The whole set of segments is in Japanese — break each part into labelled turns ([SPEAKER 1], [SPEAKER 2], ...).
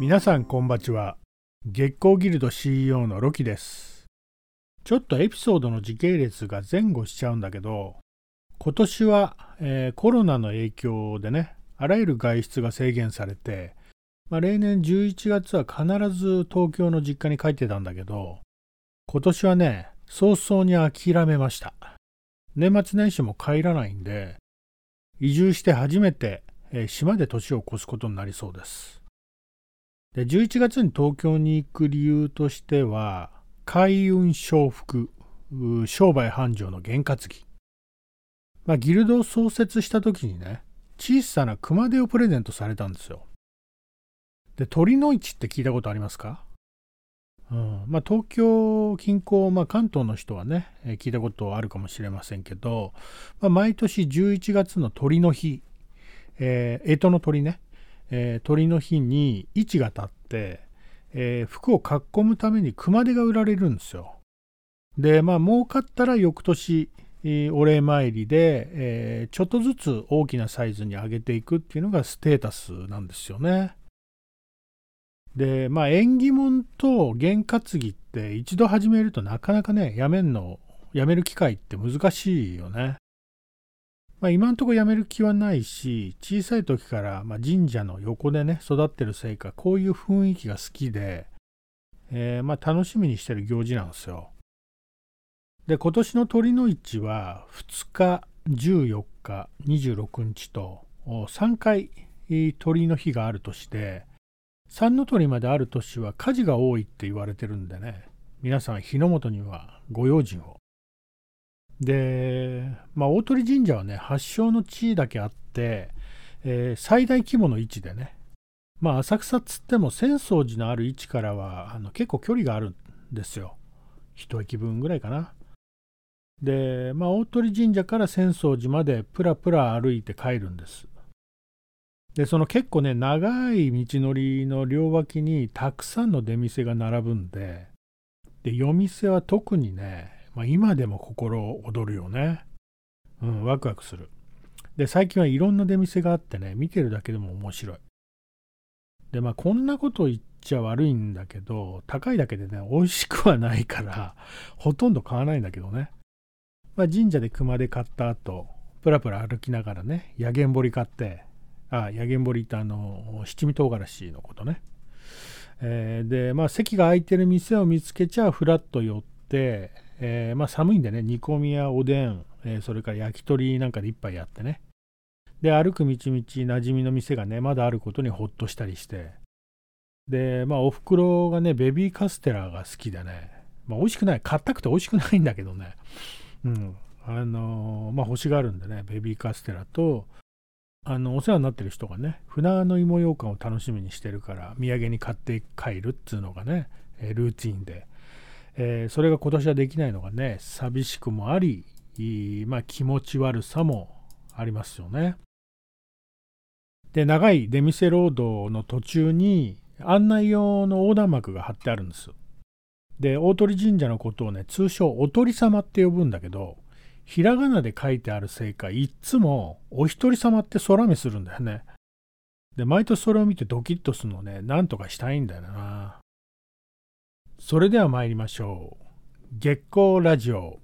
[SPEAKER 1] 皆さんこんばちは。月光ギルド CEO のロキです。ちょっとエピソードの時系列が前後しちゃうんだけど今年は、えー、コロナの影響でねあらゆる外出が制限されて、まあ、例年11月は必ず東京の実家に帰ってたんだけど今年はね早々に諦めました。年末年始も帰らないんで移住して初めて、えー、島で年を越すことになりそうです。で11月に東京に行く理由としては開運承福商売繁盛の験担ぎ、まあ、ギルドを創設した時にね小さな熊手をプレゼントされたんですよ。で鳥の市って聞いたことありますか？うん。まあ、東京近郊、まあ、関東の人はね、聞いたことあるかもしれませんけど、まあ、毎年11月の鳥の日、えー、干支の鳥ね、えー、鳥の日に位置が立って、えー、服をかっこむために熊手が売られるんですよ。でまあ儲かったら翌年、えー、お礼参りで、え、ちょっとずつ大きなサイズに上げていくっていうのがステータスなんですよね。でまあ縁起物と験担ぎって一度始めるとなかなかねやめんのやめる機会って難しいよね。まあ、今んとこ辞める気はないし小さい時からま神社の横でね育ってるせいかこういう雰囲気が好きで、えー、ま楽しみにしてる行事なんですよ。で今年の鳥の市は2日14日26日と3回鳥の日があるとして三の鳥まである年は火事が多いって言われてるんでね皆さん火の元にはご用心を。で、まあ、大鳥神社はね、発祥の地だけあって、えー、最大規模の位置でね、まあ、浅草っつっても浅草寺のある位置からはあの結構距離があるんですよ。一駅分ぐらいかな。で、まあ、大鳥神社から浅草寺までプラプラ歩いて帰るんです。で、その結構ね、長い道のりの両脇にたくさんの出店が並ぶんで、で、夜店は特にね、まあ、今でも心躍るよね。うん、ワクワクする。で、最近はいろんな出店があってね、見てるだけでも面白い。で、まあ、こんなこと言っちゃ悪いんだけど、高いだけでね、美味しくはないから、ほとんど買わないんだけどね。まあ、神社で熊で買った後、プラプラ歩きながらね、ヤゲンボリ買って、あ、ヤゲンボリってあの、七味唐辛子のことね。えー、で、まあ、席が空いてる店を見つけちゃ、ふらっと寄って、えー、まあ、寒いんでね、煮込みやおでん、えー、それから焼き鳥なんかで一杯やってね。で、歩く道々馴染みの店がね、まだあることにほっとしたりして。で、まあ、おふくろがね、ベビーカステラが好きでね、まあ、美味しくない。買ったくて美味しくないんだけどね。うん。あのー、まあ、星があるんでね、ベビーカステラと、あの、お世話になってる人がね、船の芋羊羹を楽しみにしてるから、土産に買って帰るっつうのがね、ルーティンで。えー、それが今年はできないのがね寂しくもあり、まあ、気持ち悪さもありますよね。で長い出店ロードの途中に案内用の横断幕が貼ってあるんです。で大鳥神社のことをね通称お鳥様って呼ぶんだけどひらがなで書いてあるせいかいっつもお一人様って空目するんだよね。で毎年それを見てドキッとするのねなんとかしたいんだよな。それでは参りましょう。月光ラジオ。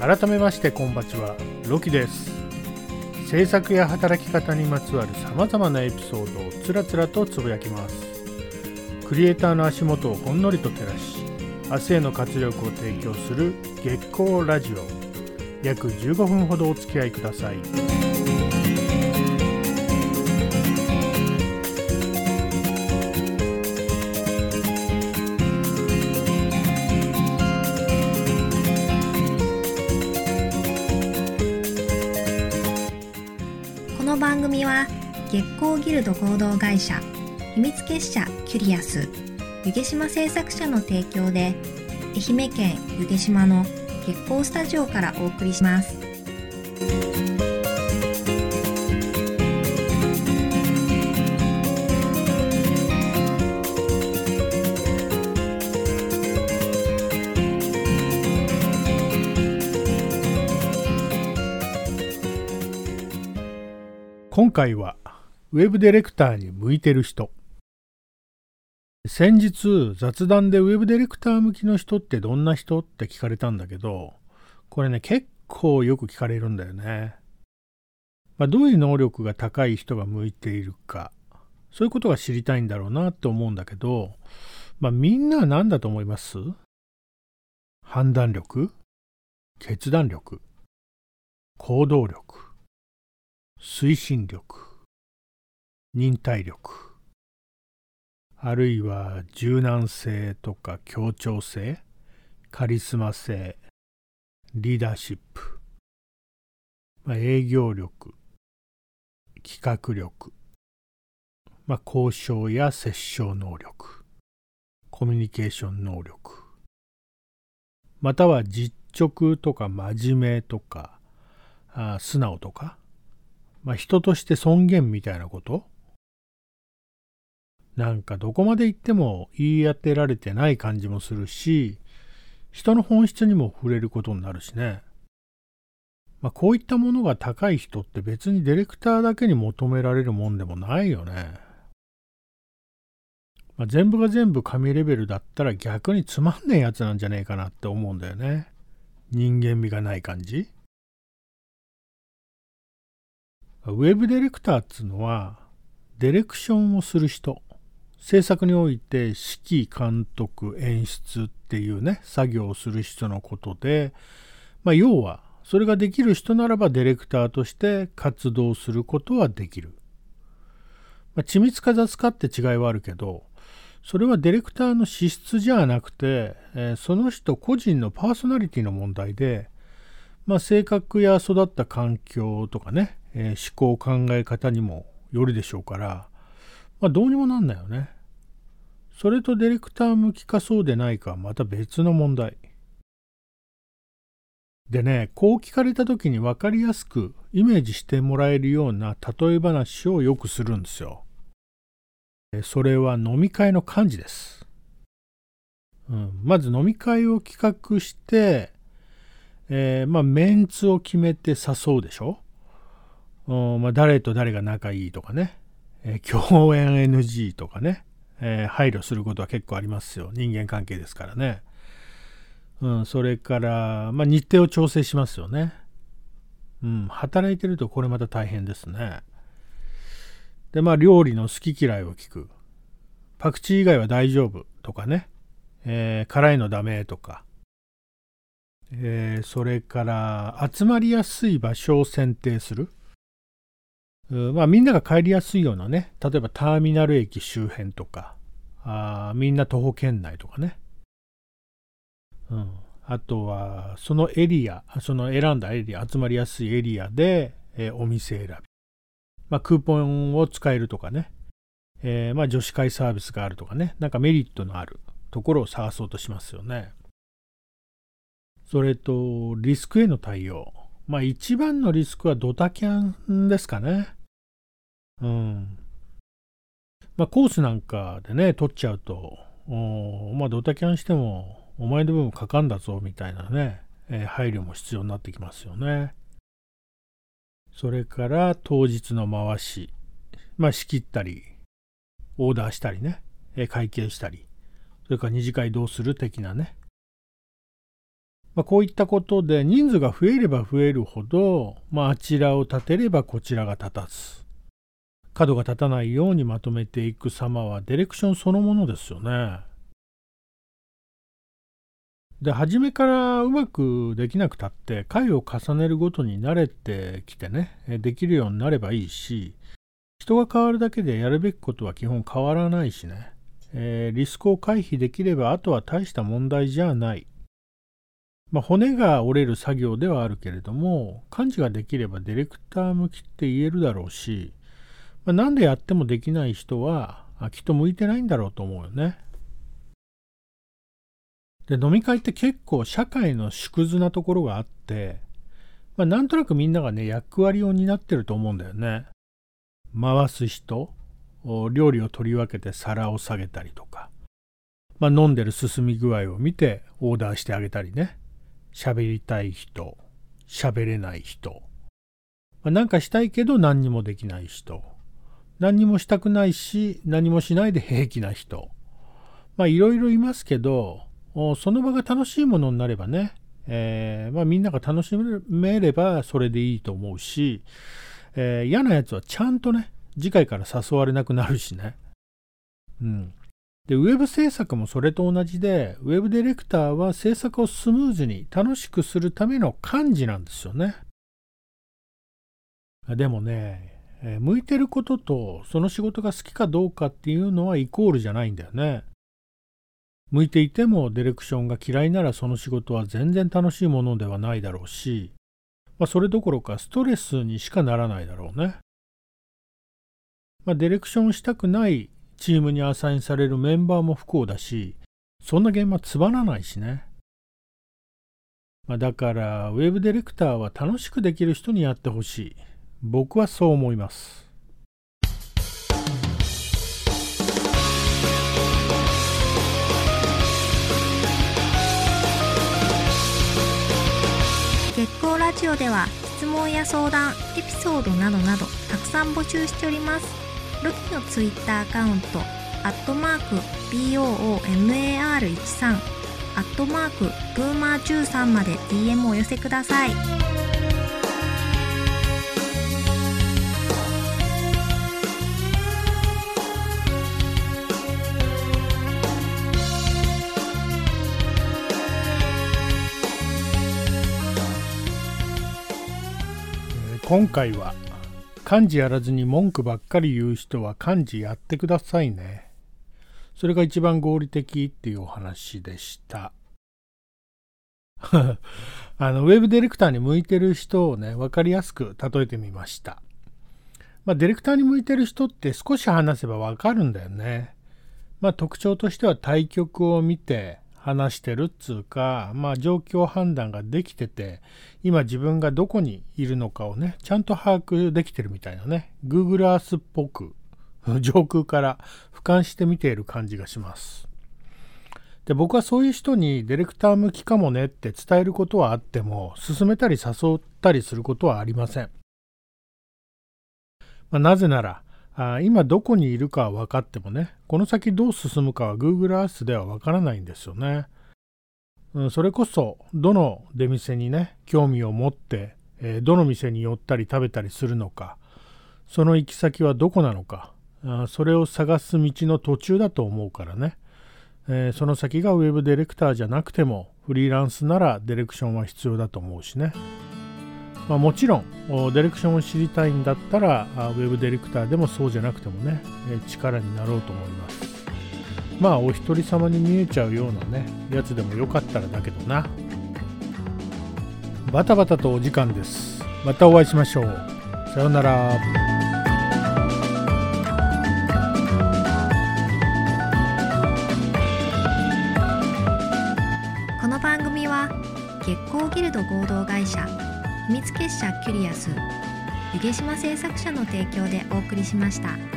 [SPEAKER 1] 改めましてこんばちは。ロキです。制作や働き方にまつわるさまざまなエピソードをつらつらとつぶやきます。クリエイターの足元をほんのりと照らし明日への活力を提供する月光ラジオ。約15分ほどお付き合いください。
[SPEAKER 2] この番組は月光ギルド合同会社秘密結社キュリアス湯毛島製作者の提供で愛媛県湯毛島の月光スタジオからお送りします。
[SPEAKER 1] 今回はウェブディレクターに向いてる人先日雑談でウェブディレクター向きの人ってどんな人って聞かれたんだけどこれね結構よく聞かれるんだよね、まあ、どういう能力が高い人が向いているかそういうことが知りたいんだろうなって思うんだけどまあみんなは何だと思います？判断力決断力行動力推進力忍耐力。あるいは柔軟性とか協調性カリスマ性リーダーシップ、まあ、営業力企画力、まあ、交渉や接触能力コミュニケーション能力または実直とか真面目とかあ素直とか、まあ、人として尊厳みたいなことなんかどこまで行っても言い当てられてない感じもするし、人の本質にも触れることになるしね。まあ、こういったものが高い人って別にディレクターだけに求められるもんでもないよね。まあ、全部が全部神レベルだったら逆につまんねえやつなんじゃねえかなって思うんだよね。人間味がない感じ。ウェブディレクターっつうのは、ディレクションをする人。制作において指揮監督演出っていうね作業をする人のことで、まあ、要はそれができる人ならばディレクターとして活動することはできる。まあ、緻密か雑かって違いはあるけどそれはディレクターの資質じゃなくて、えー、その人個人のパーソナリティの問題で、まあ、性格や育った環境とかね、えー、思考考え方にもよるでしょうから、まあ、どうにもなんないよね。それとディレクター向きかそうでないかまた別の問題。でね、こう聞かれた時に分かりやすくイメージしてもらえるような例え話をよくするんですよ。それは飲み会の幹事です。うん、まず飲み会を企画して、えー、まあメンツを決めて誘うでしょ？うんまあ、誰と誰が仲いいとかね、共演 NG とかね、えー、配慮することは結構ありますよ。人間関係ですからね。うん、それから、まあ、日程を調整しますよね。うん、働いてるとこれまた大変ですね。で、まあ、料理の好き嫌いを聞く。パクチー以外は大丈夫とかね。えー、辛いのダメとか。えー、それから、集まりやすい場所を選定する。まあ、みんなが帰りやすいようなね、例えばターミナル駅周辺とか、あみんな徒歩圏内とかね。うん。あとは、そのエリア、その選んだエリア、集まりやすいエリアで、えー、お店選び。まあ、クーポンを使えるとかね。えー、まあ、女子会サービスがあるとかね。なんかメリットのあるところを探そうとしますよね。それと、リスクへの対応。まあ、一番のリスクはドタキャンですかね。うん。まあ、コースなんかでね、取っちゃうと、おまあ、ドタキャンしても、お前の分かかんだぞ、みたいなね、えー、配慮も必要になってきますよね。それから、当日の回し。まあ、仕切ったり、オーダーしたりね、えー、会計したり、それから二次会どうする的なね。まあ、こういったことで人数が増えれば増えるほど、まあ、あちらを立てればこちらが立たず。角が立たないようにまとめていく様はディレクションそのものですよね。で初めからうまくできなくたって回を重ねるごとに慣れてきてねできるようになればいいし人が変わるだけでやるべきことは基本変わらないしね、えー、リスクを回避できればあとは大した問題じゃない。まあ、骨が折れる作業ではあるけれども幹事ができればディレクター向きって言えるだろうしまあ、なんでやってもできない人はきっと向いてないんだろうと思うよね。で飲み会って結構社会の縮図なところがあって、まあ、なんとなくみんながね役割を担ってると思うんだよね。回す人料理を取り分けて皿を下げたりとか、まあ、飲んでる進み具合を見てオーダーしてあげたりね喋りたい人喋れない人まあ、なんかしたいけど何にもできない人。何にもしたくないし、何もしないで平気な人。まあいろいろいますけど、その場が楽しいものになればね、えー、まあ、みんなが楽しめればそれでいいと思うし、えー、嫌なやつはちゃんとね、次回から誘われなくなるしね。うん。で、ウェブ制作もそれと同じで、ウェブディレクターは制作をスムーズに楽しくするための幹事なんですよね。でもね、え向いてることとその仕事が好きかどうかっていうのはイコールじゃないんだよね。向いていてもディレクションが嫌いならその仕事は全然楽しいものではないだろうし、まあ、それどころかストレスにしかならないだろうね。まあ、ディレクションしたくないチームにアサインされるメンバーも不幸だし、そんな現場つまらないしね。まあ、だから、ウェブディレクターは楽しくできる人にやってほしい。僕はそう思います。
[SPEAKER 2] 月光ラジオでは質問や相談、エピソードなどなどたくさん募集しております。ロキのツイッターアカウント、アットマーク、BOOMAR13、アットマーク、ブーマー13まで DM をお寄せください。
[SPEAKER 1] 今回は漢字やらずに文句ばっかり言う人は漢字やってくださいね。それが一番合理的っていうお話でした。あの、ウェブディレクターに向いてる人をね、わかりやすく例えてみました。まあ、ディレクターに向いてる人って少し話せばわかるんだよね。まあ、特徴としては対局を見て、話してるっつうか、まあ状況判断ができてて、今自分がどこにいるのかをね、ちゃんと把握できてるみたいなね、Google Earth っぽく、上空から俯瞰して見ている感じがします。で、僕はそういう人にディレクター向きかもねって伝えることはあっても、進めたり誘ったりすることはありません。まあ、なぜなら、あ今どこにいるかは分かってもね、この先どう進むかは Google Earth では分からないんですよね。それこそ、どの出店にね、興味を持って、えー、どの店に寄ったり食べたりするのか、その行き先はどこなのか、それを探す道の途中だと思うからね、えー、その先が Web ディレクターじゃなくても、フリーランスならディレクションは必要だと思うしね。まあ、もちろんディレクションを知りたいんだったらウェブディレクターでもそうじゃなくてもね力になろうと思います。まあお一人様に見えちゃうようなねやつでもよかったらだけどな。バタバタとお時間です。またお会いしましょう。さようなら。
[SPEAKER 2] この番組は月光ギルド合同会社秘密結社キュリアス湯毛島製作者の提供でお送りしました。